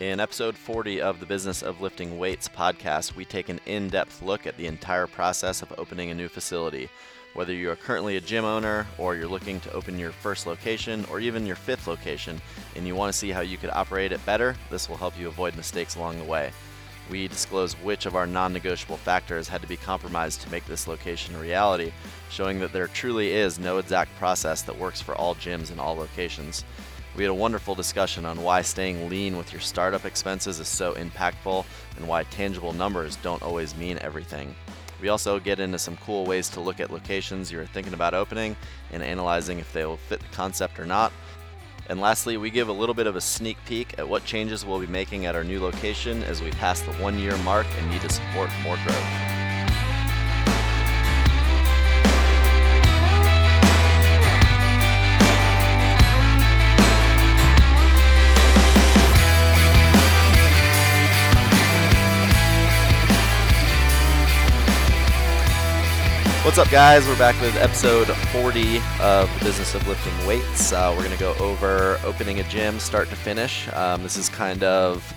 In episode 40 of the Business of Lifting Weights podcast, we take an in depth look at the entire process of opening a new facility. Whether you are currently a gym owner, or you're looking to open your first location, or even your fifth location, and you want to see how you could operate it better, this will help you avoid mistakes along the way. We disclose which of our non negotiable factors had to be compromised to make this location a reality, showing that there truly is no exact process that works for all gyms in all locations. We had a wonderful discussion on why staying lean with your startup expenses is so impactful and why tangible numbers don't always mean everything. We also get into some cool ways to look at locations you're thinking about opening and analyzing if they will fit the concept or not. And lastly, we give a little bit of a sneak peek at what changes we'll be making at our new location as we pass the one year mark and need to support more growth. What's up, guys? We're back with episode 40 of the Business of Lifting Weights. Uh, we're going to go over opening a gym start to finish. Um, this is kind of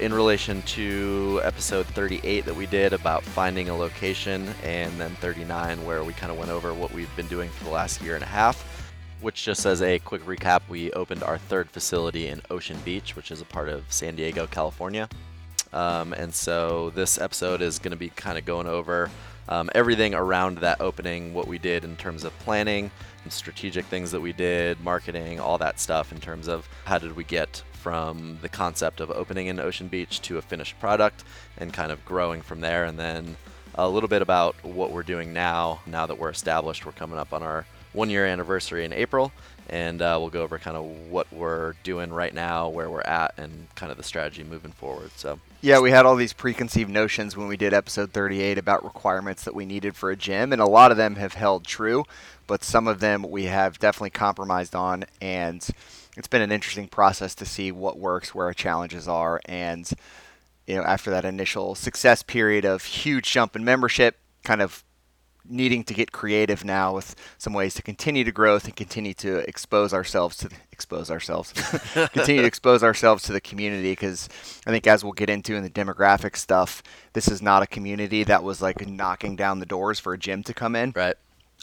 in relation to episode 38 that we did about finding a location, and then 39 where we kind of went over what we've been doing for the last year and a half. Which, just as a quick recap, we opened our third facility in Ocean Beach, which is a part of San Diego, California. Um, and so this episode is going to be kind of going over um, everything around that opening, what we did in terms of planning and strategic things that we did, marketing, all that stuff in terms of how did we get from the concept of opening in Ocean Beach to a finished product and kind of growing from there. And then a little bit about what we're doing now, now that we're established. We're coming up on our one year anniversary in April, and uh, we'll go over kind of what we're doing right now, where we're at, and kind of the strategy moving forward. So. Yeah, we had all these preconceived notions when we did episode 38 about requirements that we needed for a gym, and a lot of them have held true, but some of them we have definitely compromised on, and it's been an interesting process to see what works, where our challenges are, and you know, after that initial success period of huge jump in membership, kind of needing to get creative now with some ways to continue to growth and continue to expose ourselves to expose ourselves continue to expose ourselves to the community. Because i think as we'll get into in the demographic stuff this is not a community that was like knocking down the doors for a gym to come in. Right.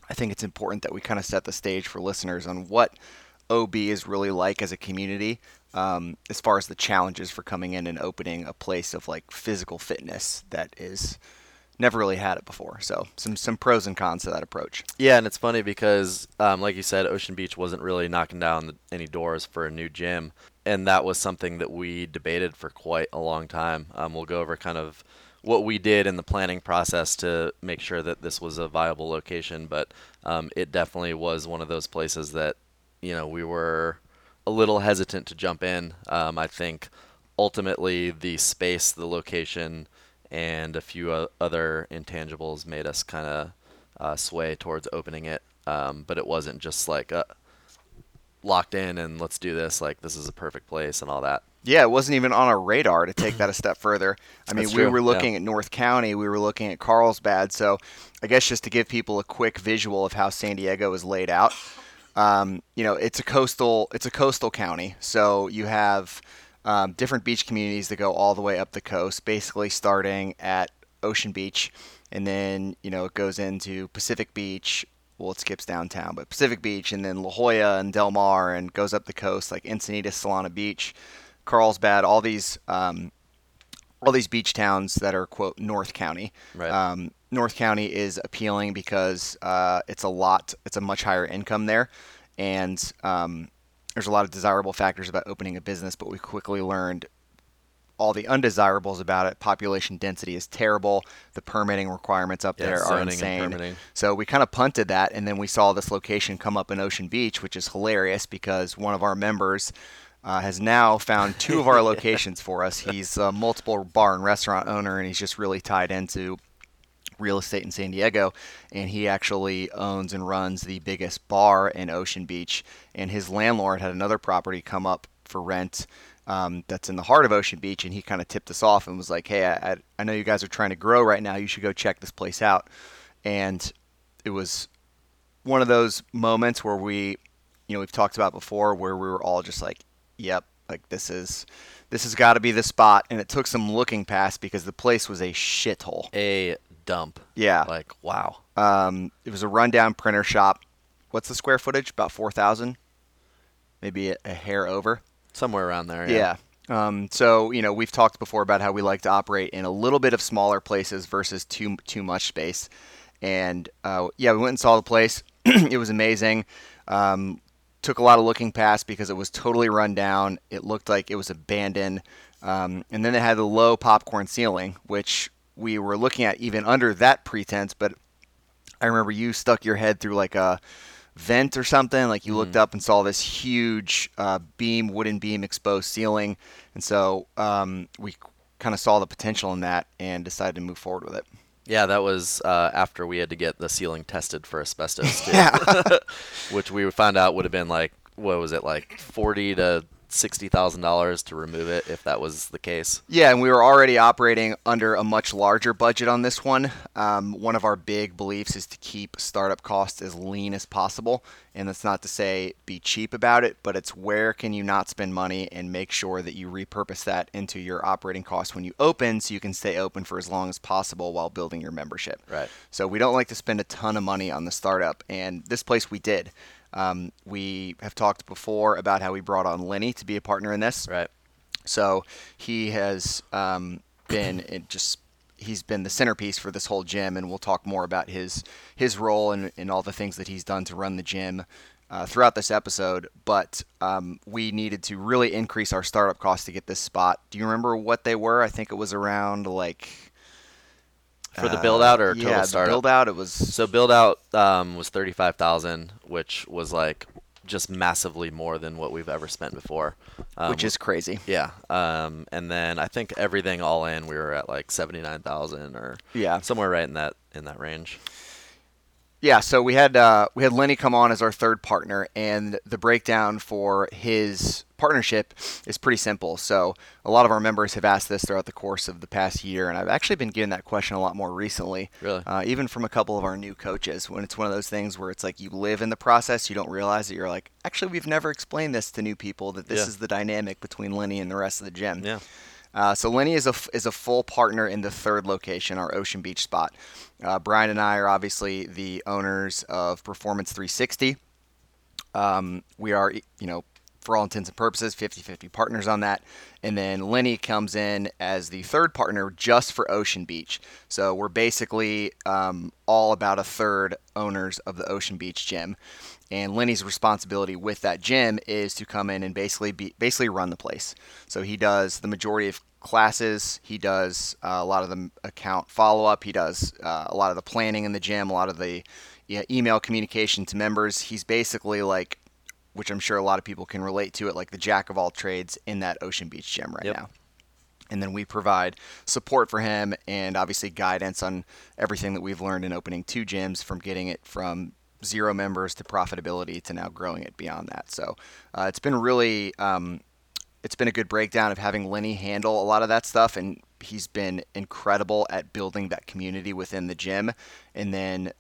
I think it's important that we kind of set the stage for listeners on what ob is really like as a community um, as far as the challenges for coming in and opening a place of like physical fitness that is never really had it before. So some some pros and cons to that approach. Yeah, and it's funny because, um, like you said, Ocean Beach wasn't really knocking down any doors for a new gym, and that was something that we debated for quite a long time. Um, we'll go over kind of what we did in the planning process to make sure that this was a viable location, but um, it definitely was one of those places that you know we were a little hesitant to jump in. Um, I think ultimately the space, the location and a few other intangibles made us kind of uh, sway towards opening it. Um, but it wasn't just like uh, locked in and let's do this. Like this is a perfect place and all that. Yeah, it wasn't even on our radar to take that a step further. I mean, we were looking yeah. at North County, we were looking at Carlsbad. So, I guess just to give people a quick visual of how San Diego is laid out, um, you know, it's a coastal, it's a coastal county. So you have um, different beach communities that go all the way up the coast, basically starting at Ocean Beach, and then you know it goes into Pacific Beach. Well, it skips downtown, but Pacific Beach, and then La Jolla and Del Mar, and goes up the coast like Encinitas, Solana Beach, Carlsbad, all these um, all these beach towns that are quote North County. Right. Um, North County is appealing because uh, it's a lot, it's a much higher income there, and um, there's a lot of desirable factors about opening a business, but we quickly learned all the undesirables about it. Population density is terrible. The permitting requirements up yeah, there are insane. So we kind of punted that, and then we saw this location come up in Ocean Beach, which is hilarious because one of our members uh, has now found two of our locations for us. He's a multiple bar and restaurant owner, and he's just really tied into real estate in San Diego, and he actually owns and runs the biggest bar in Ocean Beach. And his landlord had another property come up for rent um, that's in the heart of Ocean Beach, and he kind of tipped us off and was like, "Hey, I, I know you guys are trying to grow right now. You should go check this place out." And it was one of those moments where we, you know, we've talked about before, where we were all just like, "Yep, like this is." this has got to be the spot. And it took some looking past because the place was a shithole. A dump. Yeah. Like wow. Um, it was a rundown printer shop. What's the square footage? About 4,000? Maybe a, a hair over. Somewhere around there. Yeah. Um, so you know we've talked before about how we like to operate in a little bit of smaller places versus too too much space, and uh, yeah, we went and saw the place. it was amazing. Um, took a lot of looking past because it was totally run down. It looked like it was abandoned, um, and then it had the low popcorn ceiling, which we were looking at even under that pretense. But I remember you stuck your head through like a vent or something. Like you looked up and saw this huge uh, beam, wooden beam, exposed ceiling, and so um, we kind of saw the potential in that and decided to move forward with it. Yeah, that was uh, after we had to get the ceiling tested for asbestos, too, which we found out would have been like what was it like forty to sixty thousand dollars to remove it if that was the case. Yeah, and we were already operating under a much larger budget on this one. Um, one of our big beliefs is to keep startup costs as lean as possible, and that's not to say be cheap about it, but it's where can you not spend money and make sure that you repurpose that into your operating costs when you open, so you can stay open for as long as possible while building your membership. Right. So we don't like to spend a ton of money on the startup, and this place we did. Um, we have talked before about how we brought on Lenny to be a partner in this. Right. So he has um, been it just he's been the centerpiece for this whole gym, and we'll talk more about his his role and, and all the things that he's done to run the gym uh, throughout this episode. But um, we needed to really increase our startup costs to get this spot. Do you remember what they were? I think it was around like For the build out or total yeah, startup? build out. It was So build out um, was thirty five thousand, which was like just massively more than what we've ever spent before. Um, which is crazy. yeah. Um, and then I think everything all in, we were at like seventy nine thousand or Yeah. somewhere right in that in that range. Yeah, so we had uh, we had Lenny come on as our third partner, and the breakdown for his partnership is pretty simple. So a lot of our members have asked this throughout the course of the past year, and I've actually been getting that question a lot more recently. Really? Uh, even from a couple of our new coaches, when it's one of those things where it's like you live in the process, you don't realize that you're like, actually, we've never explained this to new people that this Yeah. is the dynamic between Lenny and the rest of the gym. Yeah. Uh, so Lenny is a is a full partner in the third location, our Ocean Beach spot. Uh, Brian and I are obviously the owners of Performance 360. Um, we are, you know, for all intents and purposes, 50-50 partners on that. And then Lenny comes in as the third partner just for Ocean Beach. So we're basically um, all about a third owners of the Ocean Beach gym. And Lenny's responsibility with that gym is to come in and basically be basically run the place. So he does the majority of classes. He does uh, a lot of the account follow up. He does uh, a lot of the planning in the gym, a lot of the yeah, email communication to members. He's basically like, which I'm sure a lot of people can relate to it, like the jack of all trades in that Ocean Beach gym right Yep. now. And then we provide support for him and obviously guidance on everything that we've learned in opening two gyms from getting it from zero members to profitability to now growing it beyond that. So uh, it's been really um, it's been a good breakdown of having Lenny handle a lot of that stuff, and he's been incredible at building that community within the gym, and then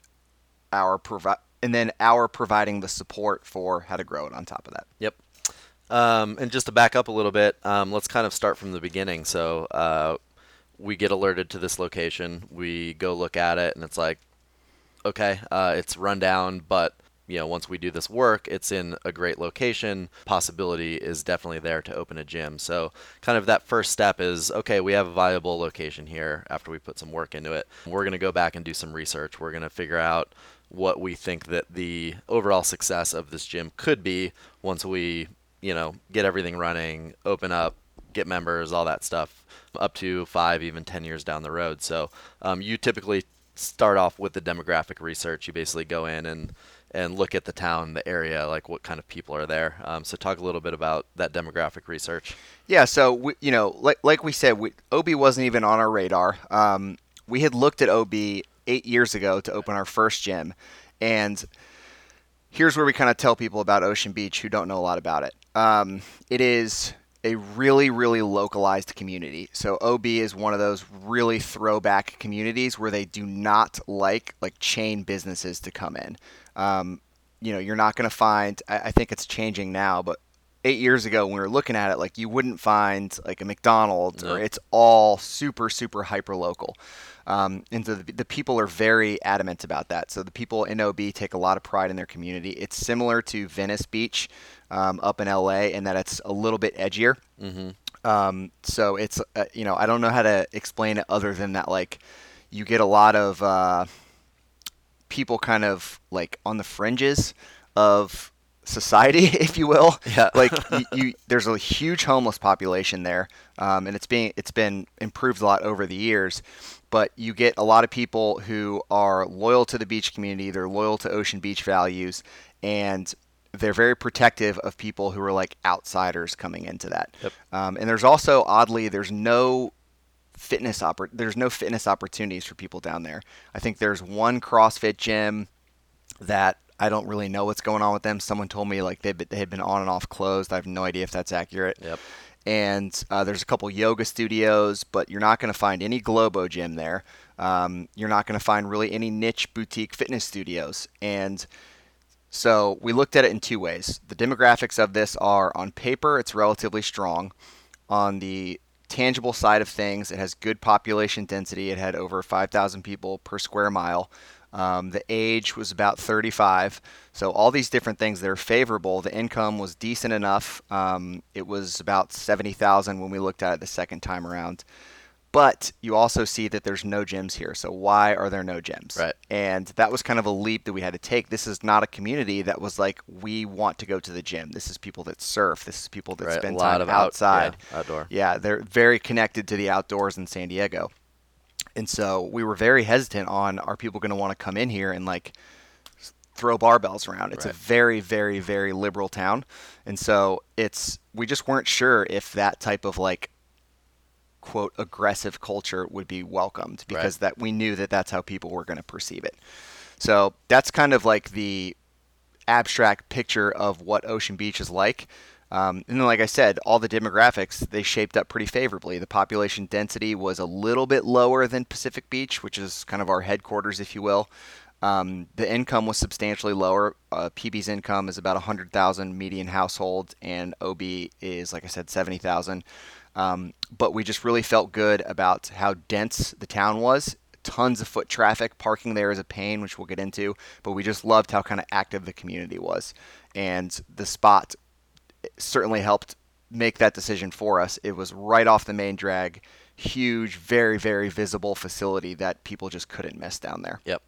our provi- and then our providing the support for how to grow it on top of that. Yep. Um, and just to back up a little bit, um, let's kind of start from the beginning. So uh, we get alerted to this location. We go look at it, and it's like, okay, uh, it's rundown, but you know, once we do this work, it's in a great location. Possibility is definitely there to open a gym. So, kind of that first step is okay, we have a viable location here after we put some work into it. We're going to go back and do some research. We're going to figure out what we think that the overall success of this gym could be once we, you know, get everything running, open up, get members, all that stuff, up to five, even 10 years down the road. So, um, you typically start off with the demographic research. You basically go in and and look at the town, the area, like what kind of people are there. Um, so talk a little bit about that demographic research. Yeah, so we, you know, like like we said, we, OB wasn't even on our radar. Um, we had looked at OB eight years ago to open our first gym, and here's where we kind of tell people about Ocean Beach who don't know a lot about it. Um, it is a really, really localized community. So OB is one of those really throwback communities where they do not like like chain businesses to come in. Um, you know, you're not going to find. I, I think it's changing now, but eight years ago when we were looking at it, like you wouldn't find like a McDonald's No. or it's all super super hyper local. Um, and so the, the people are very adamant about that. So the people in OB take a lot of pride in their community. It's similar to Venice Beach um, up in LA in that it's a little bit edgier. Mm-hmm. Um, so it's uh, you know I don't know how to explain it other than that like you get a lot of uh, people kind of like on the fringes of society, if you will. Yeah. like you, you, there's a huge homeless population there, um, and it's being it's been improved a lot over the years. But you get a lot of people who are loyal to the beach community. They're loyal to Ocean Beach values, and they're very protective of people who are like outsiders coming into that. Yep. Um, and there's also oddly there's no fitness oppor- there's no fitness opportunities for people down there. I think there's one CrossFit gym that I don't really know what's going on with them. Someone told me like they they had been on and off closed. I have no idea if that's accurate. Yep. And uh, there's a couple yoga studios, but you're not going to find any Globo gym there. Um, you're not going to find really any niche boutique fitness studios. And so we looked at it in two ways. The demographics of this are on paper, it's relatively strong. On the tangible side of things, it has good population density. It had over 5,000 people per square mile. Um, the age was about 35. So all these different things that are favorable. The income was decent enough. Um, it was about 70,000 when we looked at it the second time around. But you also see that there's no gyms here. So why are there no gyms? Right. And that was kind of a leap that we had to take. This is not a community that was like we want to go to the gym. This is people that surf. This is people that Right. spend time of out- outside. yeah, outdoor. Yeah, they're very connected to the outdoors in San Diego. And so we were very hesitant on are people going to want to come in here and like throw barbells around. It's Right. a very very very liberal town. And so it's we just weren't sure if that type of like quote aggressive culture would be welcomed because that we knew that that's how people were going to perceive it. So that's kind of like the abstract picture of what Ocean Beach is like. Um, and then, like I said, all the demographics they shaped up pretty favorably. The population density was a little bit lower than Pacific Beach, which is kind of our headquarters, if you will. Um, the income was substantially lower. Uh, PB's income is about 100,000 median household, and OB is, like I said, 70,000. Um, but we just really felt good about how dense the town was. Tons of foot traffic. Parking there is a pain, which we'll get into. But we just loved how kind of active the community was, and the spot certainly helped make that decision for us. It was right off the main drag, huge, very very visible facility that people just couldn't miss down there. Yep.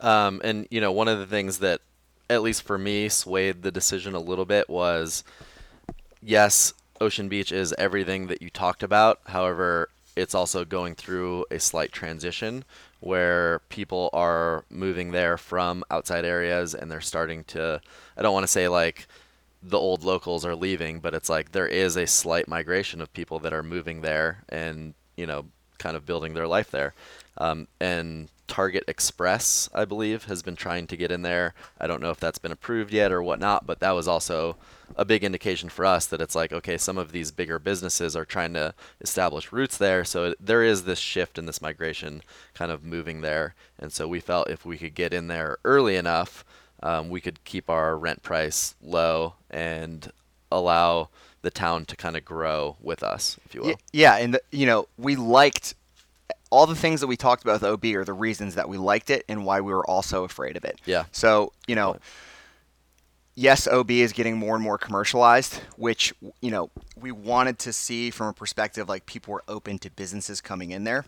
Um, and you know, one of the things that, at least for me, swayed the decision a little bit was, yes, Ocean Beach is everything that you talked about. However, it's also going through a slight transition where people are moving there from outside areas and they're starting to. I don't want to say like the old locals are leaving, but it's like there is a slight migration of people that are moving there and you know kind of building their life there. Um, and Target Express, I believe, has been trying to get in there. I don't know if that's been approved yet or whatnot, but that was also a big indication for us that it's like, okay, some of these bigger businesses are trying to establish roots there. So there is this shift and this migration kind of moving there. And so we felt if we could get in there early enough, um, we could keep our rent price low and allow the town to kind of grow with us, if you will. Yeah, and the, you know we liked all the things that we talked about with OB are the reasons that we liked it and why we were also afraid of it. Yeah. So you know, point. yes, OB is getting more and more commercialized, which you know we wanted to see from a perspective like people were open to businesses coming in there.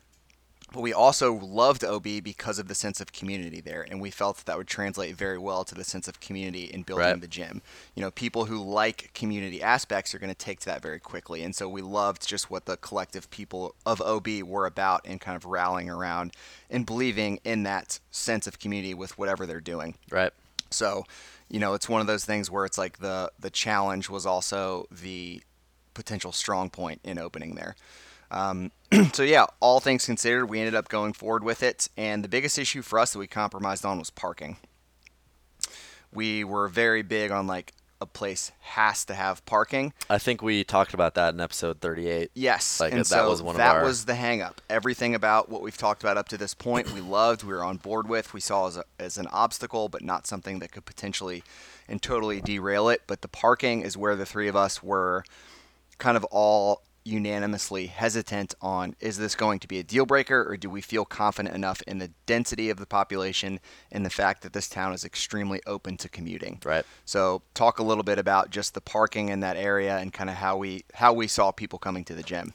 But we also loved OB because of the sense of community there, and we felt that, that would translate very well to the sense of community in building Right. the gym. You know, people who like community aspects are going to take to that very quickly, and so we loved just what the collective people of OB were about and kind of rallying around and believing in that sense of community with whatever they're doing. Right. So, you know, it's one of those things where it's like the the challenge was also the potential strong point in opening there. Um, so yeah, all things considered, we ended up going forward with it, and the biggest issue for us that we compromised on was parking. We were very big on like a place has to have parking. I think we talked about that in episode 38. Yes, Like, and that so was one of that our- was the hang up. Everything about what we've talked about up to this point, we loved, we were on board with, we saw as, a, as an obstacle, but not something that could potentially and totally derail it. But the parking is where the three of us were kind of all unanimously hesitant on is this going to be a deal breaker or do we feel confident enough in the density of the population and the fact that this town is extremely open to commuting. Right. So talk a little bit about just the parking in that area and kind of how we how we saw people coming to the gym.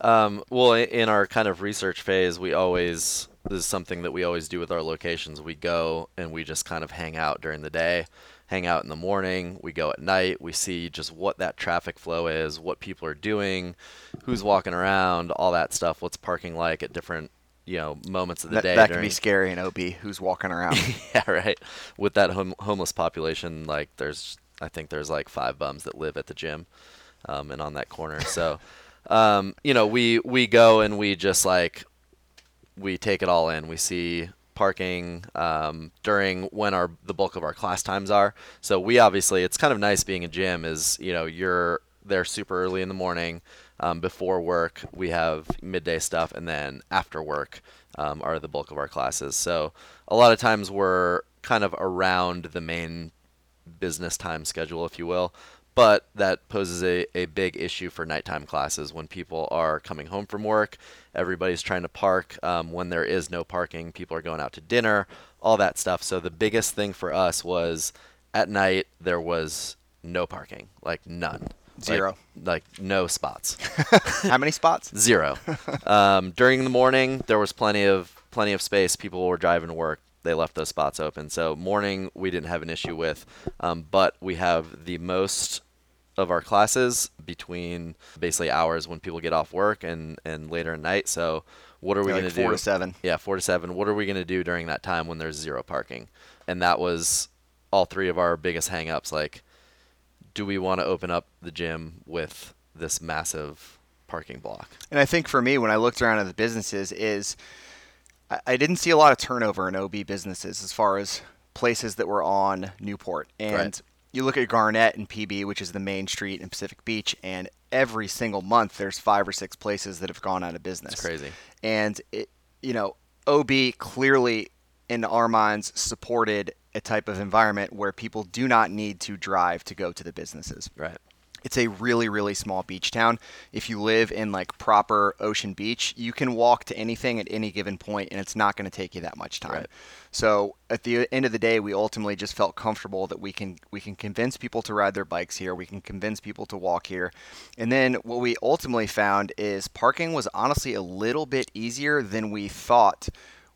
Um, well, in our kind of research phase, we always this is something that we always do with our locations. We go and we just kind of hang out during the day, hang out in the morning. We go at night. We see just what that traffic flow is, what people are doing, who's walking around, all that stuff. What's parking like at different you know moments of the that, day. That during... can be scary in OB. Who's walking around? yeah, right. With that hom- homeless population, like there's I think there's like five bums that live at the gym, um, and on that corner. So. Um, you know, we we go and we just like we take it all in. We see parking um, during when our the bulk of our class times are. So we obviously it's kind of nice being a gym is you know you're there super early in the morning um, before work. We have midday stuff and then after work um, are the bulk of our classes. So a lot of times we're kind of around the main business time schedule, if you will but that poses a, a big issue for nighttime classes when people are coming home from work. Everybody's trying to park. Um, when there is no parking, people are going out to dinner, all that stuff. So the biggest thing for us was at night there was no parking, like none. Zero. Like, like no spots. How many spots? Zero. Um, during the morning, there was plenty of plenty of space. People were driving to work they left those spots open. So morning we didn't have an issue with, um, but we have the most of our classes between basically hours when people get off work and, and later at night. So what are we like going to do? Four to seven. Yeah, four to seven. What are we going to do during that time when there's zero parking? And that was all three of our biggest hangups. Like, do we want to open up the gym with this massive parking block? And I think for me, when I looked around at the businesses, is I, I didn't see a lot of turnover in OB businesses as far as places that were on Newport. And right you look at Garnet and PB, which is the main street in Pacific Beach, and every single month there's five or six places that have gone out of business. It's crazy. And it, you know, OB clearly in our minds supported a type of environment where people do not need to drive to go to the businesses. Right. It's a really, really small beach town. If you live in like proper Ocean Beach, you can walk to anything at any given point and it's not going to take you that much time. Right. So at the end of the day, we ultimately just felt comfortable that we can we can convince people to ride their bikes here. We can convince people to walk here. And then what we ultimately found is parking was honestly a little bit easier than we thought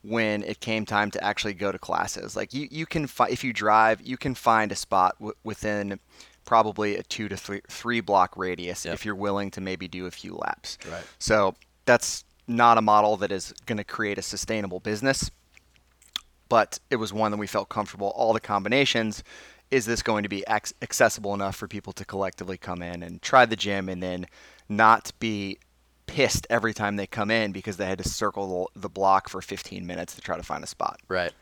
when it came time to actually go to classes. Like you, you can fi- if you drive, you can find a spot w- within probably a two to three, three block radius yep. if you're willing to maybe do a few laps. Right. So that's not a model that is going to create a sustainable business, but it was one that we felt comfortable. All the combinations. Is this going to be accessible enough for people to collectively come in and try the gym and then not be pissed every time they come in because they had to circle the block for 15 minutes to try to find a spot? Right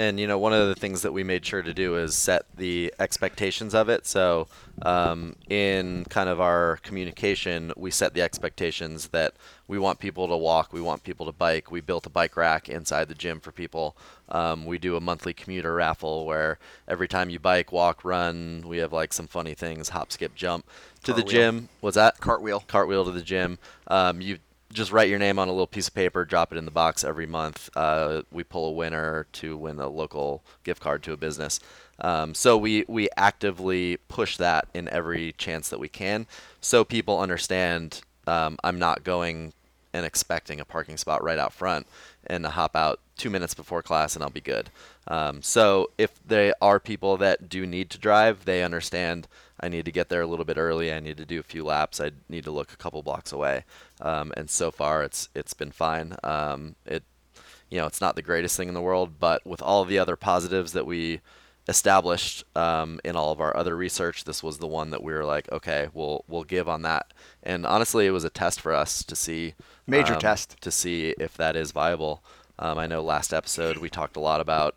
and you know one of the things that we made sure to do is set the expectations of it. So um, in kind of our communication we set the expectations that we want people to walk we want people to bike. We built a bike rack inside the gym for people. Um, we do a monthly commuter raffle where every time you bike walk run we have like some funny things hop skip jump to Cartwheel. the gym. What's that? Cartwheel. Cartwheel to the gym. Um, you just write your name on a little piece of paper, drop it in the box every month. Uh, we pull a winner to win a local gift card to a business. Um, so we we actively push that in every chance that we can, so people understand. Um, I'm not going and expecting a parking spot right out front and to hop out two minutes before class and I'll be good. Um, so if there are people that do need to drive, they understand I need to get there a little bit early. I need to do a few laps. I need to look a couple blocks away. Um, and so far, it's it's been fine. Um, it, you know, it's not the greatest thing in the world, but with all the other positives that we established um, in all of our other research, this was the one that we were like, okay, we'll we'll give on that. And honestly, it was a test for us to see major um, test to see if that is viable. Um, I know last episode we talked a lot about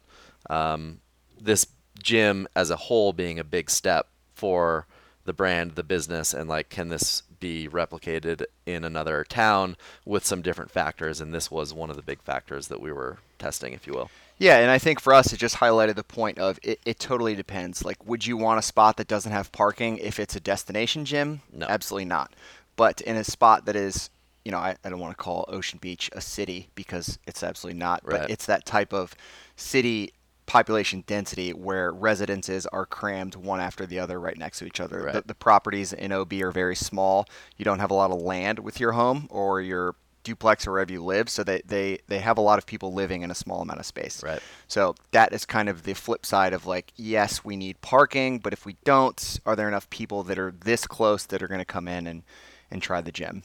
um, this gym as a whole being a big step for the brand, the business, and like, can this be replicated in another town with some different factors? And this was one of the big factors that we were testing, if you will. Yeah, and I think for us, it just highlighted the point of it, it totally depends. Like, would you want a spot that doesn't have parking if it's a destination gym? No. Absolutely not. But in a spot that is, you know, I, I don't want to call Ocean Beach a city because it's absolutely not, Right. but it's that type of city population density where residences are crammed one after the other right next to each other. Right. The, the properties in OB are very small. You don't have a lot of land with your home or your duplex or wherever you live, so they, they, they have a lot of people living in a small amount of space. Right. So that is kind of the flip side of like, yes, we need parking, but if we don't, are there enough people that are this close that are going to come in and, and try the gym?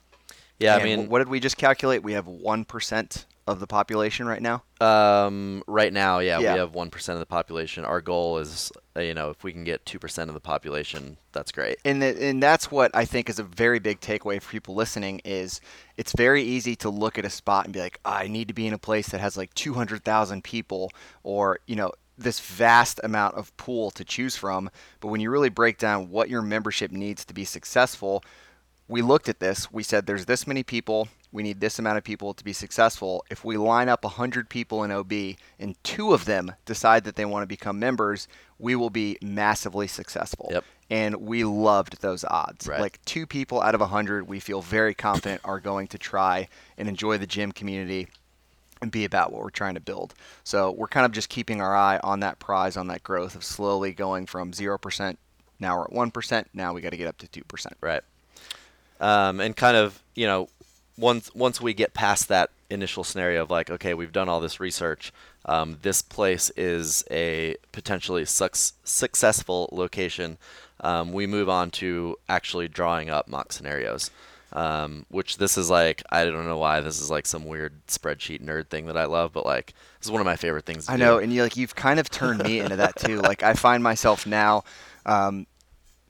Yeah, I mean, what did we just calculate? We have 1% of the population right now. Um, right now, yeah, Yeah. we have one percent of the population. Our goal is, uh, you know, if we can get two percent of the population, that's great. and the, and that's what I think is a very big takeaway for people listening is it's very easy to look at a spot and be like, "Ah, I need to be in a place that has like 200,000 people or, you know, this vast amount of pool to choose from. But when you really break down what your membership needs to be successful, we looked at this. We said there's this many people. We need this amount of people to be successful. If we line up 100 people in OB and two of them decide that they want to become members, we will be massively successful. Yep. And we loved those odds. Right. Like two people out of 100, we feel very confident are going to try and enjoy the gym community and be about what we're trying to build. So we're kind of just keeping our eye on that prize, on that growth of slowly going from 0%. Now we're at 1%. Now we got to get up to 2%. Right. Um, and kind of, you know, once once we get past that initial scenario of like, okay, we've done all this research, um, this place is a potentially suc successful location. Um, we move on to actually drawing up mock scenarios. Um, which this is like I don't know why this is like some weird spreadsheet nerd thing that I love, but like this is one of my favorite things. To I do. know, and you like you've kind of turned me into that too. Like I find myself now, um,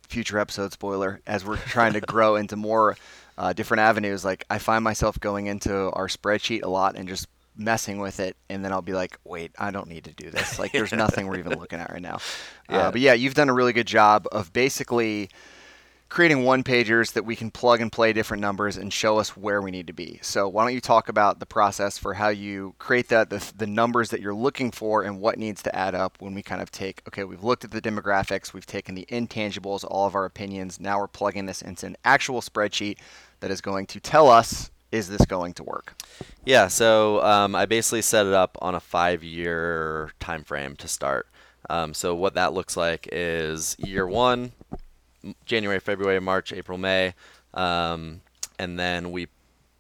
future episode spoiler, as we're trying to grow into more uh, different avenues. Like I find myself going into our spreadsheet a lot and just messing with it, and then I'll be like, wait, I don't need to do this. Like there's nothing we're even looking at right now. Yeah. Uh, but yeah, you've done a really good job of basically creating one pagers that we can plug and play different numbers and show us where we need to be. So why don't you talk about the process for how you create that the, the numbers that you're looking for and what needs to add up when we kind of take okay we've looked at the demographics we've taken the intangibles all of our opinions now we're plugging this into an actual spreadsheet that is going to tell us is this going to work Yeah, so um, I basically set it up on a five-year time frame to start. Um, so what that looks like is year one, January, February, March, April, May, um, and then we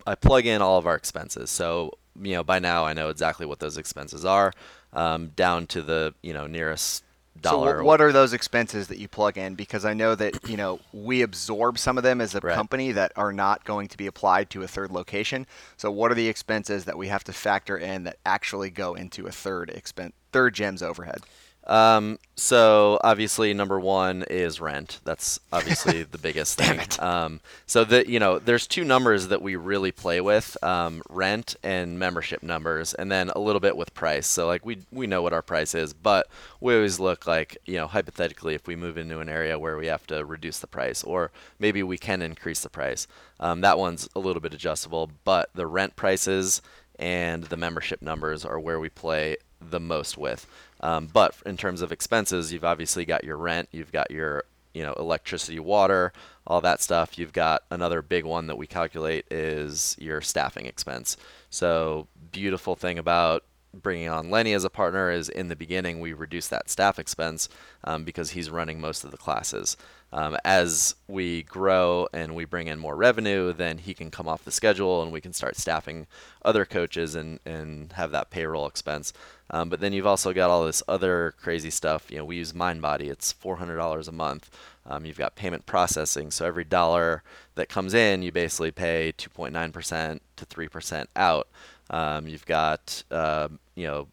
I plug in all of our expenses. So you know by now I know exactly what those expenses are, um, down to the you know nearest so dollar. wh- what are those expenses that you plug in because i know that you know we absorb some of them as a Right. company that are not going to be applied to a third location so what are the expenses that we have to factor in that actually go into a third expense third gem's overhead Um, so obviously number one is rent. That's obviously the biggest thing. Um, so that you know, there's two numbers that we really play with: um, rent and membership numbers, and then a little bit with price. So like we we know what our price is, but we always look like you know hypothetically if we move into an area where we have to reduce the price, or maybe we can increase the price. Um, that one's a little bit adjustable, but the rent prices and the membership numbers are where we play the most with. Um, but in terms of expenses, you've obviously got your rent, you've got your you know electricity, water, all that stuff. You've got another big one that we calculate is your staffing expense. So beautiful thing about bringing on Lenny as a partner is in the beginning we reduce that staff expense um, because he's running most of the classes. Um, as we grow and we bring in more revenue, then he can come off the schedule and we can start staffing other coaches and, and have that payroll expense. Um, but then you've also got all this other crazy stuff. You know, we use MindBody. It's $400 a month. Um, you've got payment processing. So every dollar that comes in, you basically pay 2.9% to 3% out. Um, you've got, uh, you know,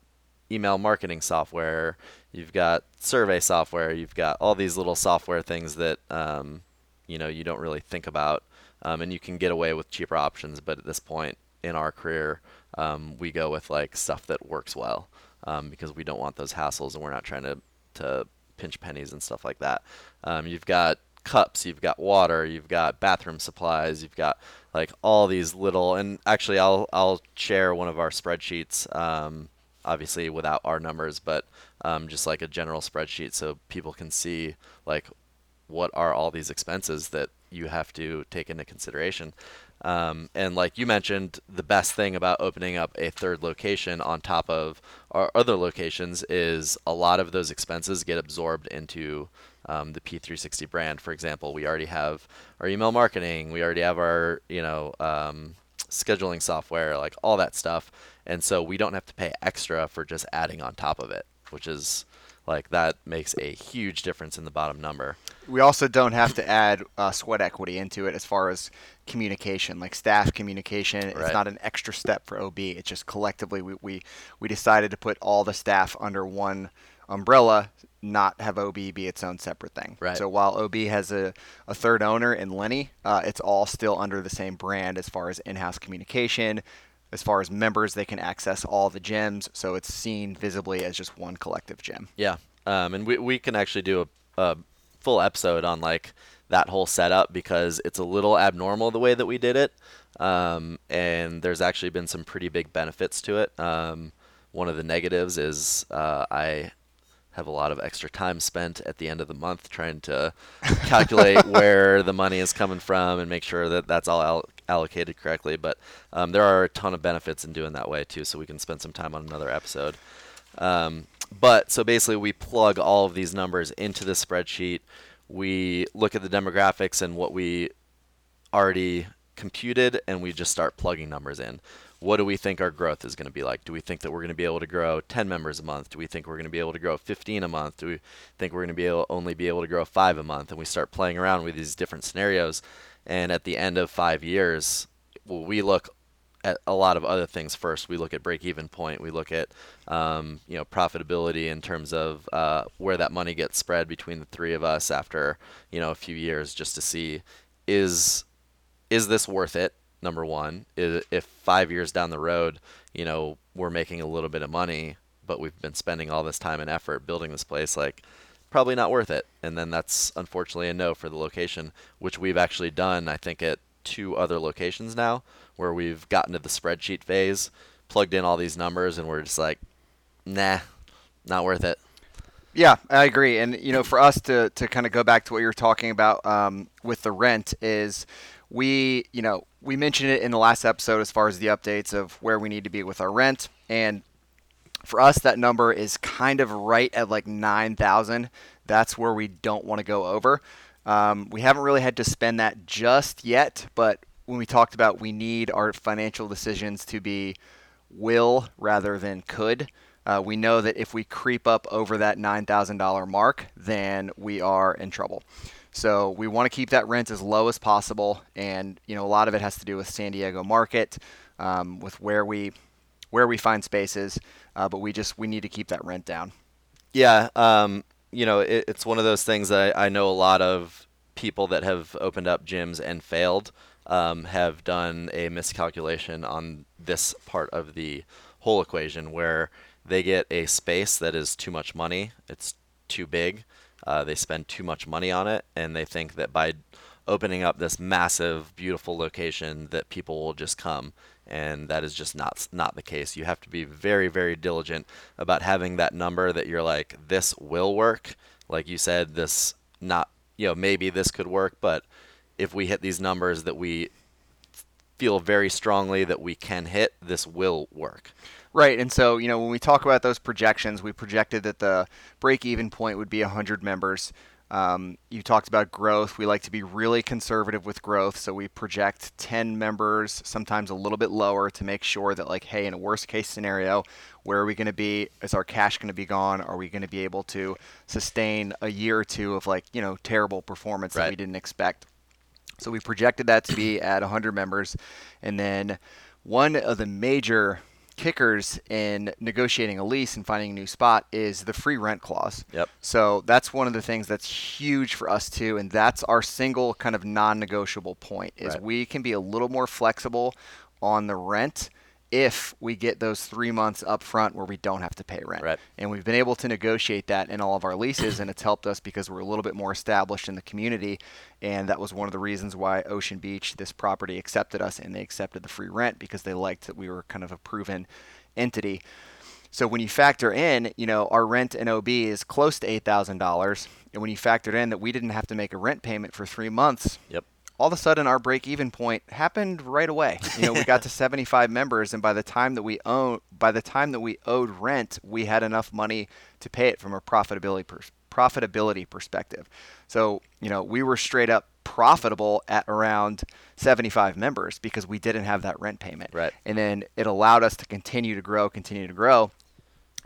email marketing software. You've got survey software. You've got all these little software things that, um, you know, you don't really think about. Um, and you can get away with cheaper options. But at this point in our career, we go with like stuff that works well um, because we don't want those hassles and we're not trying to, to pinch pennies and stuff like that. Um, you've got cups, you've got water, you've got bathroom supplies, you've got like all these little. And actually, I'll I'll share one of our spreadsheets um, obviously without our numbers, but um, just like a general spreadsheet so people can see like what are all these expenses that you have to take into consideration. Um, and like you mentioned, the best thing about opening up a third location on top of our other locations is a lot of those expenses get absorbed into um, the P360 brand. For example, we already have our email marketing, we already have our you know um, scheduling software, like all that stuff, and so we don't have to pay extra for just adding on top of it, which is like that makes a huge difference in the bottom number. We also don't have to add uh, sweat equity into it as far as communication, like staff communication. Right. It's not an extra step for OB. It's just collectively we, we, we decided to put all the staff under one umbrella, not have OB be its own separate thing. Right. So while OB has a, a third owner in Lenny, uh, it's all still under the same brand as far as in-house communication, as far as members, they can access all the gems, so it's seen visibly as just one collective gem. Yeah, um, and we we can actually do a, a full episode on like that whole setup because it's a little abnormal the way that we did it, um, and there's actually been some pretty big benefits to it. Um, one of the negatives is uh, I have a lot of extra time spent at the end of the month trying to calculate where the money is coming from and make sure that that's all allocated correctly. But um, there are a ton of benefits in doing that way too, so we can spend some time on another episode. Um, but so basically, we plug all of these numbers into the spreadsheet. We look at the demographics and what we already computed, and we just start plugging numbers in. What do we think our growth is going to be like? Do we think that we're going to be able to grow 10 members a month? Do we think we're going to be able to grow 15 a month? Do we think we're going to be able only be able to grow five a month? And we start playing around with these different scenarios and at the end of five years, we look at a lot of other things first. We look at break even point. We look at um, you know profitability in terms of uh, where that money gets spread between the three of us after you know a few years, just to see is is this worth it. Number one, if five years down the road, you know we're making a little bit of money, but we've been spending all this time and effort building this place, like probably not worth it. And then that's unfortunately a no for the location, which we've actually done, I think, at two other locations now, where we've gotten to the spreadsheet phase, plugged in all these numbers, and we're just like, nah, not worth it. Yeah, I agree. And you know, for us to to kind of go back to what you were talking about um, with the rent is we you know we mentioned it in the last episode as far as the updates of where we need to be with our rent and for us, that number is kind of right at like 9,000. That's where we don't want to go over. Um, we haven't really had to spend that just yet, but when we talked about we need our financial decisions to be will rather than could, uh, we know that if we creep up over that $9,000 mark, then we are in trouble. So we want to keep that rent as low as possible, and you know a lot of it has to do with San Diego market, um, with where we where we find spaces, uh, but we just we need to keep that rent down. Yeah, um, you know, it, it's one of those things that I, I, know a lot of people that have opened up gyms and failed um, have done a miscalculation on this part of the whole equation where they get a space that is too much money, it's too big, uh, they spend too much money on it, and they think that by opening up this massive, beautiful location that people will just come and that is just not not the case. You have to be very very diligent about having that number that you're like this will work. Like you said, this not you know maybe this could work, but if we hit these numbers that we feel very strongly that we can hit, this will work. Right, and so you know when we talk about those projections, we projected that the break-even point would be 100 members. Um, you talked about growth. We like to be really conservative with growth, so we project 10 members, sometimes a little bit lower, to make sure that, like, hey, in a worst case scenario, where are we going to be? Is our cash going to be gone? Are we going to be able to sustain a year or two of, like, you know, terrible performance right. that we didn't expect? So we projected that to be at 100 members. And then one of the major kickers in negotiating a lease and finding a new spot is the free rent clause. Yep. So that's one of the things that's huge for us too, and that's our single kind of non-negotiable point is right. we can be a little more flexible on the rent if we get those three months up front where we don't have to pay rent. Right. And we've been able to negotiate that in all of our leases, and it's helped us because we're a little bit more established in the community. And that was one of the reasons why Ocean Beach, this property, accepted us and they accepted the free rent because they liked that we were kind of a proven entity. So when you factor in, you know, our rent and OB is close to eight thousand dollars, and when you factored in that we didn't have to make a rent payment for three months, Yep. All of a sudden our break even point happened right away. You know, we got to 75 members and by the time that we own by the time that we owed rent, we had enough money to pay it from a profitability pers- profitability perspective. So, you know, we were straight up profitable at around 75 members because we didn't have that rent payment. Right. And then it allowed us to continue to grow, continue to grow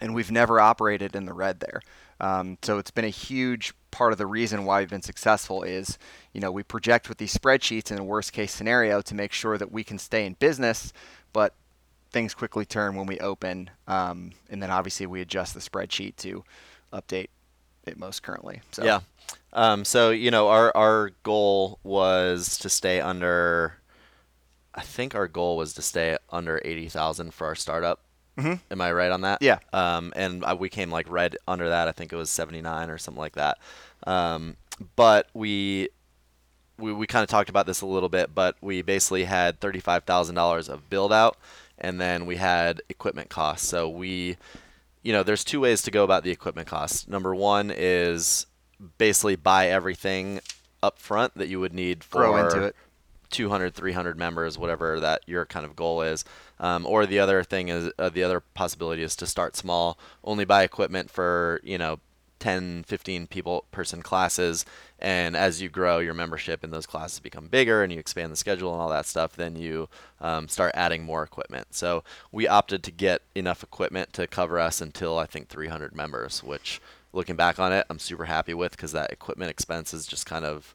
and we've never operated in the red there. Um, so it's been a huge part of the reason why we've been successful is, you know, we project with these spreadsheets in a worst case scenario to make sure that we can stay in business, but things quickly turn when we open, um, and then obviously we adjust the spreadsheet to update it most currently. So Yeah. Um, so you know, our our goal was to stay under. I think our goal was to stay under eighty thousand for our startup. Mhm. Am I right on that? Yeah. Um, and uh, we came like right under that. I think it was seventy nine or something like that. Um, but we we, we kind of talked about this a little bit, but we basically had $35,000 of build out and then we had equipment costs. So we, you know, there's two ways to go about the equipment costs. Number one is basically buy everything up front that you would need for Grow into it. 200 300 members whatever that your kind of goal is. Um, or the other thing is uh, the other possibility is to start small only buy equipment for you know 10 15 people person classes. And as you grow your membership in those classes become bigger and you expand the schedule and all that stuff then you um, start adding more equipment. So we opted to get enough equipment to cover us until i think 300 members which looking back on it i'm super happy with because that equipment expense is just kind of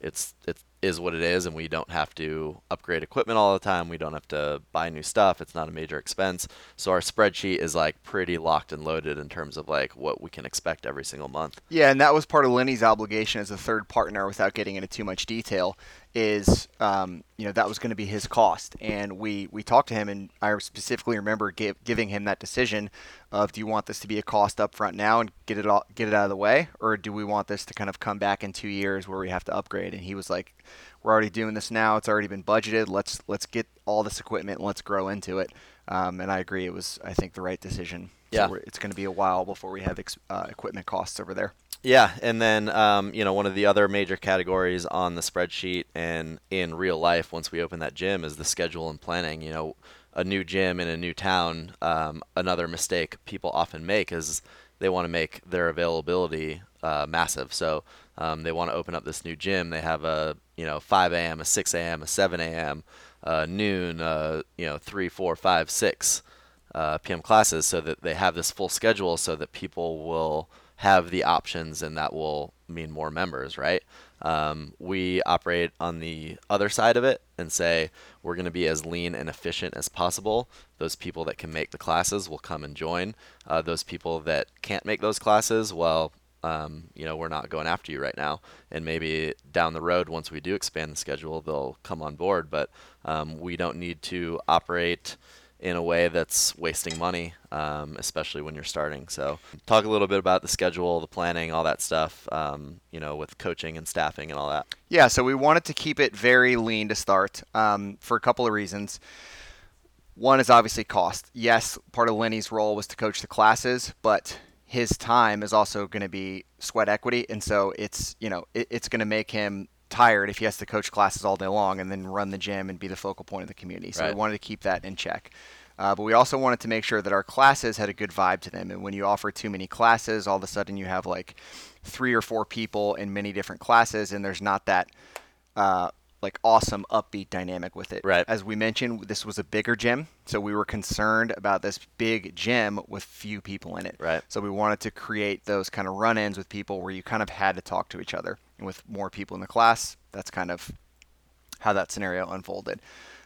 it's it is what it is and we don't have to upgrade equipment all the time. We don't have to buy new stuff. It's not a major expense. So our spreadsheet is like pretty locked and loaded in terms of like what we can expect every single month. Yeah, and that was part of Lenny's obligation as a third partner, without getting into too much detail. Is um, you know that was going to be his cost, and we we talked to him, and I specifically remember give, giving him that decision of do you want this to be a cost up front now and get it all get it out of the way, or do we want this to kind of come back in two years where we have to upgrade? And he was like, we're already doing this now; it's already been budgeted. Let's let's get all this equipment and let's grow into it. Um, and I agree, it was I think the right decision. Yeah. we're- it's going to be a while before we have ex- uh, equipment costs over there. Yeah, and then um, you know one of the other major categories on the spreadsheet and in real life once we open that gym is the schedule and planning. You know, a new gym in a new town. Um, another mistake people often make is they want to make their availability uh, massive. So um, they want to open up this new gym. They have a you know 5 a.m., a 6 a.m., a 7 a.m., uh, noon, uh, you know 3, 4, 5, 6 uh, PM classes so that they have this full schedule so that people will have the options and that will mean more members, right? Um, we operate on the other side of it and say we're going to be as lean and efficient as possible. Those people that can make the classes will come and join. Uh, those people that can't make those classes, well, um, you know, we're not going after you right now. And maybe down the road, once we do expand the schedule, they'll come on board. But um, we don't need to operate in a way that's wasting money, um, especially when you're starting. So, talk a little bit about the schedule, the planning, all that stuff, um, you know, with coaching and staffing and all that. Yeah, so we wanted to keep it very lean to start um, for a couple of reasons. One is obviously cost. Yes, part of Lenny's role was to coach the classes, but his time is also going to be sweat equity, and so it's you know it, it's going to make him tired if he has to coach classes all day long and then run the gym and be the focal point of the community. So Right. we wanted to keep that in check. Uh, but we also wanted to make sure that our classes had a good vibe to them. And when you offer too many classes, all of a sudden you have like three or four people in many different classes, and there's not that uh, like awesome upbeat dynamic with it. Right. As we mentioned, this was a bigger gym, so we were concerned about this big gym with few people in it. Right. So we wanted to create those kind of run-ins with people where you kind of had to talk to each other. And with more people in the class, that's kind of how that scenario unfolded.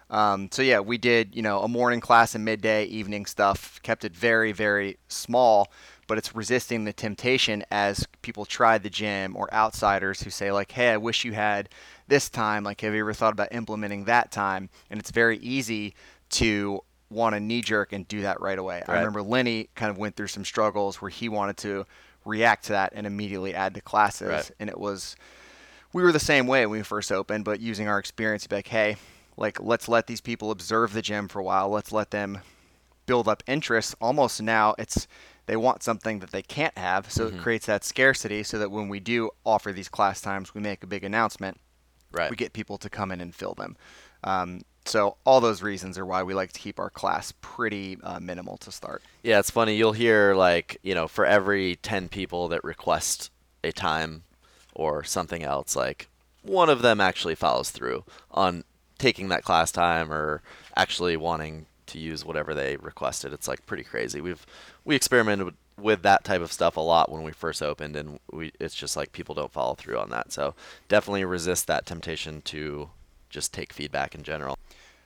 Um, so yeah, we did you know a morning class and midday evening stuff. Kept it very very small, but it's resisting the temptation as people try the gym or outsiders who say like, hey, I wish you had this time. Like, have you ever thought about implementing that time? And it's very easy to want to knee jerk and do that right away. I remember Lenny kind of went through some struggles where he wanted to react to that and immediately add to classes, Right. and it was we were the same way when we first opened, but using our experience, be like, hey, like let's let these people observe the gym for a while. Let's let them build up interest. Almost now, it's they want something that they can't have, so Mm-hmm. it creates that scarcity. So that when we do offer these class times, we make a big announcement. Right. We get people to come in and fill them. Um, so all those reasons are why we like to keep our class pretty uh, minimal to start. Yeah, it's funny. You'll hear like you know, for every ten people that request a time or something else, like one of them actually follows through on taking that class time or actually wanting to use whatever they requested. It's like pretty crazy. We've we experimented with, with that type of stuff a lot when we first opened, and we it's just like people don't follow through on that. So definitely resist that temptation to just take feedback in general.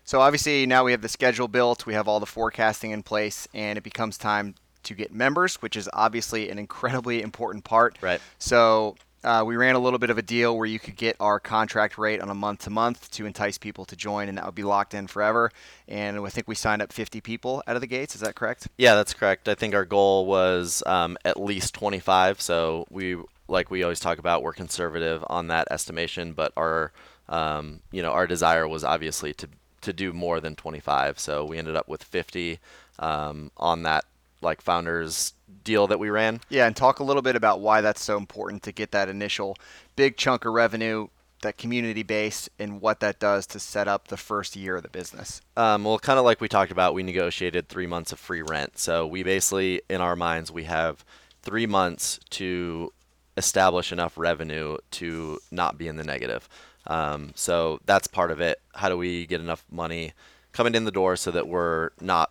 So obviously now we have the schedule built, we have all the forecasting in place, and it becomes time to get members, which is obviously an incredibly important part. Right. So uh, we ran a little bit of a deal where you could get our contract rate on a month to month to entice people to join, and that would be locked in forever. And I think we signed up 50 people out of the gates. Is that correct? Yeah, that's correct. I think our goal was um, at least 25. So we, like we always talk about, we're conservative on that estimation, but our, um, you know, our desire was obviously to to do more than 25. So we ended up with 50 um, on that like founders deal that we ran. Yeah, and talk a little bit about why that's so important to get that initial big chunk of revenue, that community base, and what that does to set up the first year of the business. Um, well, kind of like we talked about, we negotiated three months of free rent. So we basically, in our minds, we have three months to establish enough revenue to not be in the negative. Um, so that's part of it. How do we get enough money coming in the door so that we're not,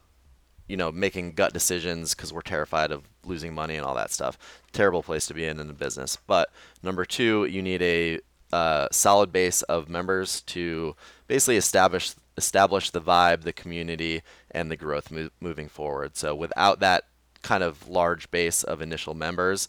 you know, making gut decisions because we're terrified of losing money and all that stuff. Terrible place to be in in the business. But number two, you need a uh, solid base of members to basically establish establish the vibe, the community, and the growth mo- moving forward. So without that kind of large base of initial members,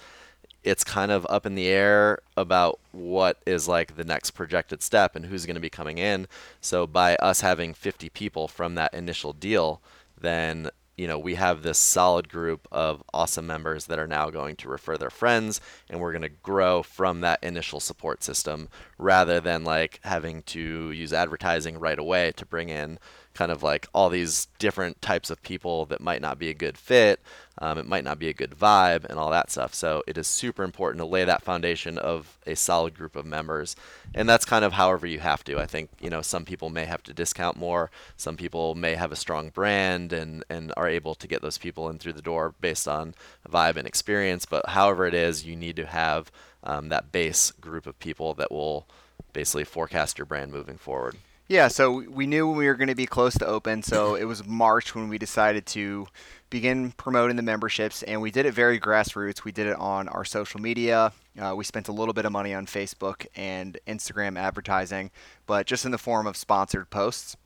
it's kind of up in the air about what is like the next projected step and who's going to be coming in. So by us having 50 people from that initial deal, then you know we have this solid group of awesome members that are now going to refer their friends and we're going to grow from that initial support system rather than like having to use advertising right away to bring in kind of like all these different types of people that might not be a good fit um, it might not be a good vibe and all that stuff. So it is super important to lay that foundation of a solid group of members. And that's kind of however you have to. I think you know some people may have to discount more. Some people may have a strong brand and and are able to get those people in through the door based on vibe and experience. But however it is you need to have um, that base group of people that will basically forecast your brand moving forward Yeah, so we knew we were going to be close to open, so it was March when we decided to begin promoting the memberships, and we did it very grassroots. We did it on our social media. Uh, we spent a little bit of money on Facebook and Instagram advertising, but just in the form of sponsored posts.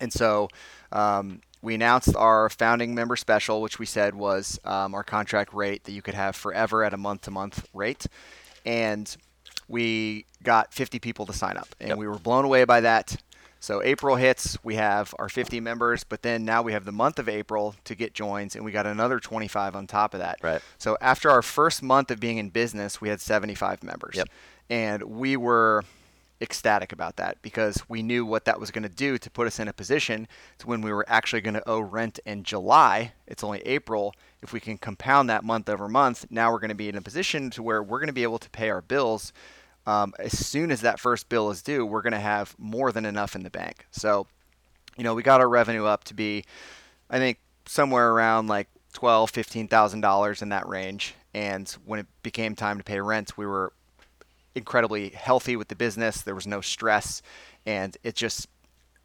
And so um, we announced our founding member special, which we said was um, our contract rate that you could have forever at a month to month rate. And we got 50 people to sign up, and Yep. we were blown away by that. So April hits, we have our 50 members, but then now we have the month of April to get joins, and we got another 25 on top of that. Right. So after our first month of being in business, we had 75 members, Yep. and we were ecstatic about that because we knew what that was going to do to put us in a position to when we were actually going to owe rent in July. It's only April. If we can compound that month over month, now we're going to be in a position to where we're going to be able to pay our bills. Um, as soon as that first bill is due, we're going to have more than enough in the bank. So, you know, we got our revenue up to be, I think, somewhere around like twelve, fifteen thousand dollars in that range. And when it became time to pay rent, we were incredibly healthy with the business. There was no stress, and it just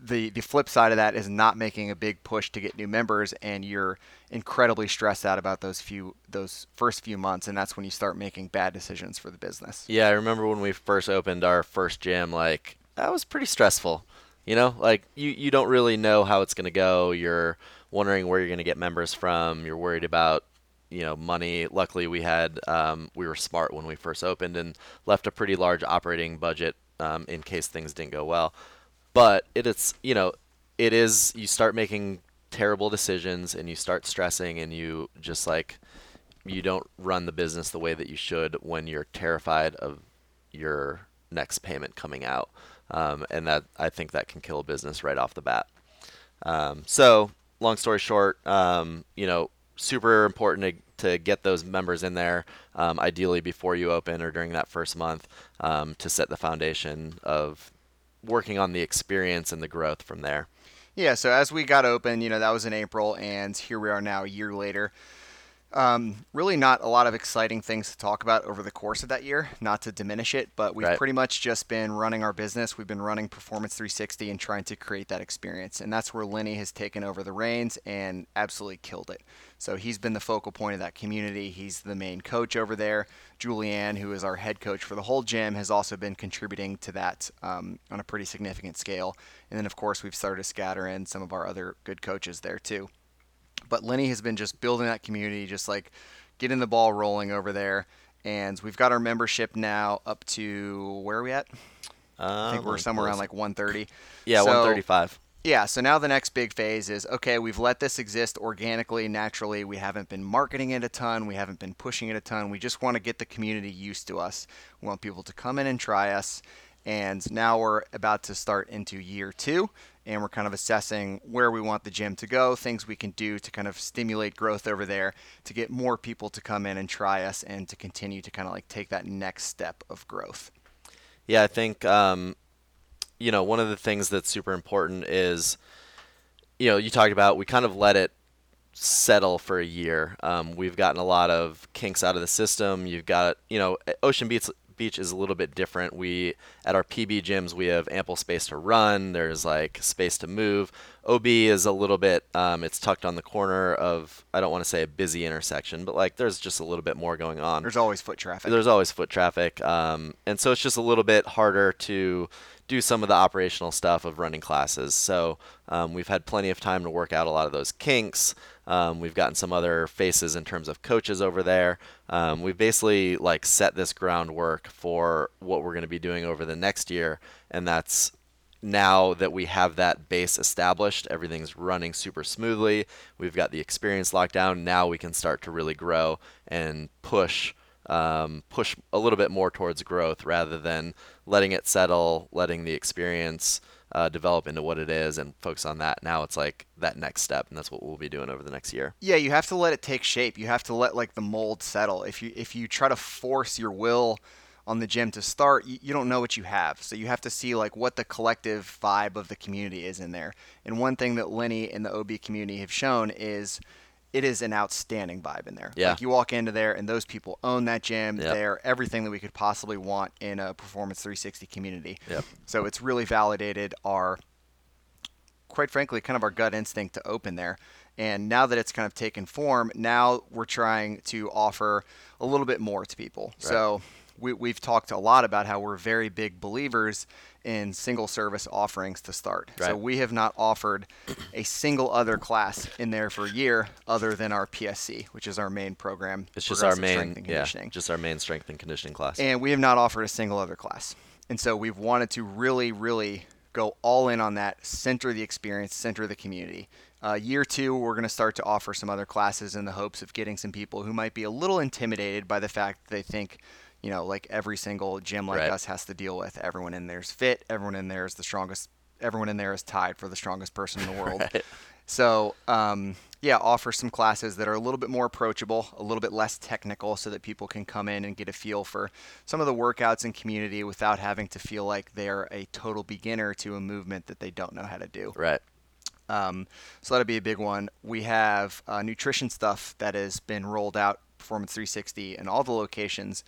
the the flip side of that is not making a big push to get new members, and you're incredibly stressed out about those few those first few months, and that's when you start making bad decisions for the business. Yeah, I remember when we first opened our first gym, like that was pretty stressful. You know, like you, you don't really know how it's going to go. You're wondering where you're going to get members from. You're worried about, you know, money. Luckily, we had um, we were smart when we first opened and left a pretty large operating budget um, in case things didn't go well. But it is, you know, it is. You start making terrible decisions and you start stressing and you just like you don't run the business the way that you should when you're terrified of your next payment coming out. Um, and that I think that can kill a business right off the bat. Um, so long story short, um, you know, super important to, to get those members in there, um, ideally before you open or during that first month, um, to set the foundation of working on the experience and the growth from there. Yeah, so as we got open, you know, that was in April, and here we are now a year later. Um, really, not a lot of exciting things to talk about over the course of that year, not to diminish it, but we've Right. pretty much just been running our business. We've been running Performance 360 and trying to create that experience. And that's where Lenny has taken over the reins and absolutely killed it. So he's been the focal point of that community. He's the main coach over there. Julianne, who is our head coach for the whole gym, has also been contributing to that um, on a pretty significant scale. And then, of course, we've started to scatter in some of our other good coaches there, too but Lenny has been just building that community, just like getting the ball rolling over there. And we've got our membership now up to where are we at? I think Um, we're somewhere around like 130. yeah, So- 135. Yeah, so now the next big phase is okay, we've let this exist organically, naturally. We haven't been marketing it a ton, we haven't been pushing it a ton. We just want to get the community used to us. We want people to come in and try us. And now we're about to start into year two, and we're kind of assessing where we want the gym to go, things we can do to kind of stimulate growth over there, to get more people to come in and try us, and to continue to kind of like take that next step of growth. Yeah, I think um, you know one of the things that's super important is you know you talked about we kind of let it settle for a year. Um, we've gotten a lot of kinks out of the system. You've got you know Ocean Beach Beach is a little bit different. We at our PB gyms we have ample space to run. There's like space to move. OB is a little bit um, it's tucked on the corner of I don't want to say a busy intersection, but like there's just a little bit more going on. There's always foot traffic. There's always foot traffic, um, and so it's just a little bit harder to do some of the operational stuff of running classes. So um, we've had plenty of time to work out a lot of those kinks. Um, we've gotten some other faces in terms of coaches over there. Um, we've basically like set this groundwork for what we're going to be doing over the next year, and that's now that we have that base established, everything's running super smoothly. We've got the experience locked down. Now we can start to really grow and push um, push a little bit more towards growth rather than letting it settle, letting the experience uh, develop into what it is, and focus on that. Now it's like that next step, and that's what we'll be doing over the next year. Yeah, you have to let it take shape. You have to let like the mold settle. If you if you try to force your will on the gym to start, you, you don't know what you have. So you have to see like what the collective vibe of the community is in there. And one thing that Lenny and the OB community have shown is it is an outstanding vibe in there. Yeah. Like you walk into there and those people own that gym. Yep. They're everything that we could possibly want in a Performance 360 community. Yep. So it's really validated our quite frankly, kind of our gut instinct to open there. And now that it's kind of taken form, now we're trying to offer a little bit more to people. So we, we've talked a lot about how we're very big believers in single service offerings to start. So we have not offered a single other class in there for a year other than our PSC, which is our main program. It's just our main, Strength and yeah, Conditioning just our main strength and conditioning class. and we have not offered a single other class. And so we've wanted to really, really go all in on that, center the experience, center the community. Uh, year two, we're going to start to offer some other classes in the hopes of getting some people who might be a little intimidated by the fact that they think, you know, like every single gym like Right. us has to deal with everyone in there is fit, everyone in there is the strongest, everyone in there is tied for the strongest person in the world. Right. So, um, yeah, offer some classes that are a little bit more approachable, a little bit less technical, so that people can come in and get a feel for some of the workouts and community without having to feel like they're a total beginner to a movement that they don't know how to do. right. Um, so that'll be a big one. We have uh, nutrition stuff that has been rolled out Performance 360 in all the locations,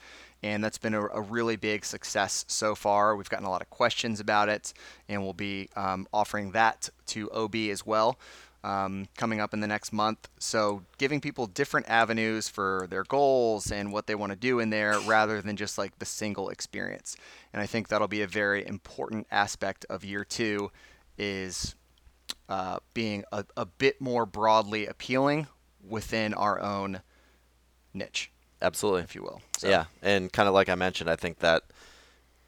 and that's been a, a really big success so far. We've gotten a lot of questions about it, and we'll be um, offering that to OB as well. Um, coming up in the next month. So, giving people different avenues for their goals and what they want to do in there rather than just like the single experience. And I think that'll be a very important aspect of year two is uh, being a, a bit more broadly appealing within our own niche, Absolutely. if you will. So, Yeah, and kind of like I mentioned, I think that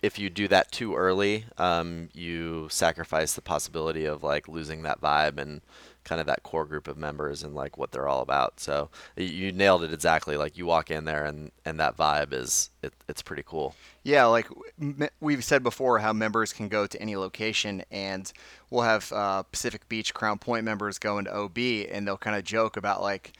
if you do that too early, um, you sacrifice the possibility of like losing that vibe and kind of that core group of members and like what they're all about. So you nailed it exactly. Like you walk in there and and that vibe is it, it's pretty cool. Yeah, like we've said before, how members can go to any location, and we'll have uh, Pacific Beach Crown Point members go into OB, and they'll kind of joke about like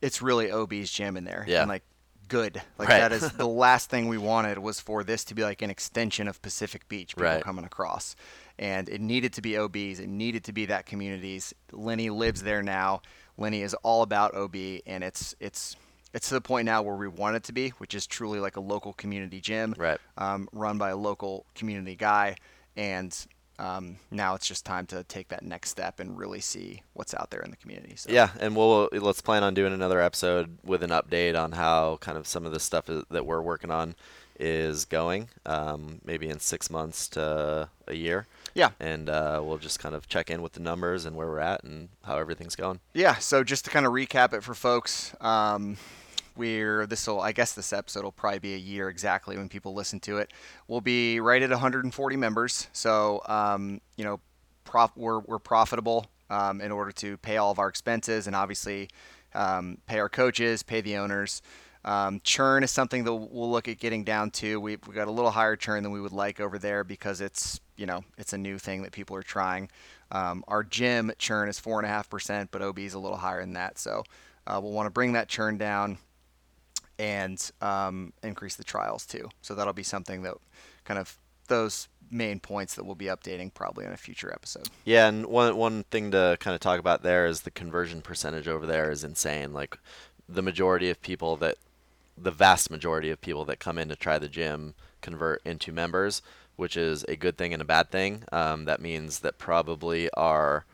it's really OB's gym in there. Yeah. And like good. Like Right. that is the last thing we wanted was for this to be like an extension of Pacific Beach, people Right. coming across. And it needed to be OB's. It needed to be that community's. Lenny lives there now. Lenny is all about OB, and it's it's it's to the point now where we want it to be, which is truly like a local community gym, Right. um, run by a local community guy. And um, now it's just time to take that next step and really see what's out there in the community. So. Yeah, and we'll let's plan on doing another episode with an update on how kind of some of the stuff that we're working on is going. Um, maybe in six months to a year. Yeah. And uh, we'll just kind of check in with the numbers and where we're at and how everything's going. Yeah, so just to kind of recap it for folks, um, we're this will I guess this episode will probably be a year exactly when people listen to it. We'll be right at 140 members, so um, you know, prof- we're we're profitable um, in order to pay all of our expenses and obviously um, pay our coaches, pay the owners. Um, churn is something that we'll look at getting down to. We've, we got a little higher churn than we would like over there because it's you know it's a new thing that people are trying. Um, our gym churn is four and a half percent, but OB is a little higher than that. So uh, we'll want to bring that churn down and um, increase the trials too. So that'll be something that kind of those main points that we'll be updating probably in a future episode. Yeah, and one one thing to kind of talk about there is the conversion percentage over there is insane. Like the majority of people that the vast majority of people that come in to try the gym convert into members, which is a good thing and a bad thing. Um, that means that probably our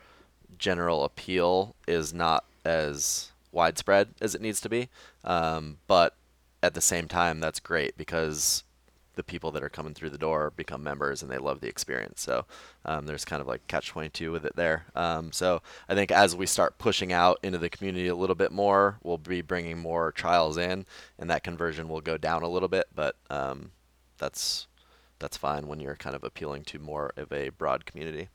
general appeal is not as widespread as it needs to be. Um, but at the same time, that's great because the people that are coming through the door become members and they love the experience. So um, there's kind of like catch 22 with it there. Um, so I think as we start pushing out into the community a little bit more, we'll be bringing more trials in, and that conversion will go down a little bit. But um, that's that's fine when you're kind of appealing to more of a broad community.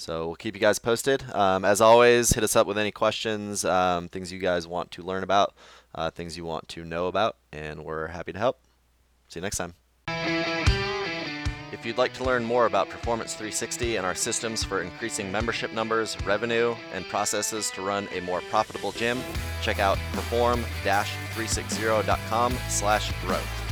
So we'll keep you guys posted. Um, as always, hit us up with any questions, um, things you guys want to learn about, uh, things you want to know about, and we're happy to help. See you next time. If you'd like to learn more about Performance 360 and our systems for increasing membership numbers, revenue, and processes to run a more profitable gym, check out perform-360.com/growth.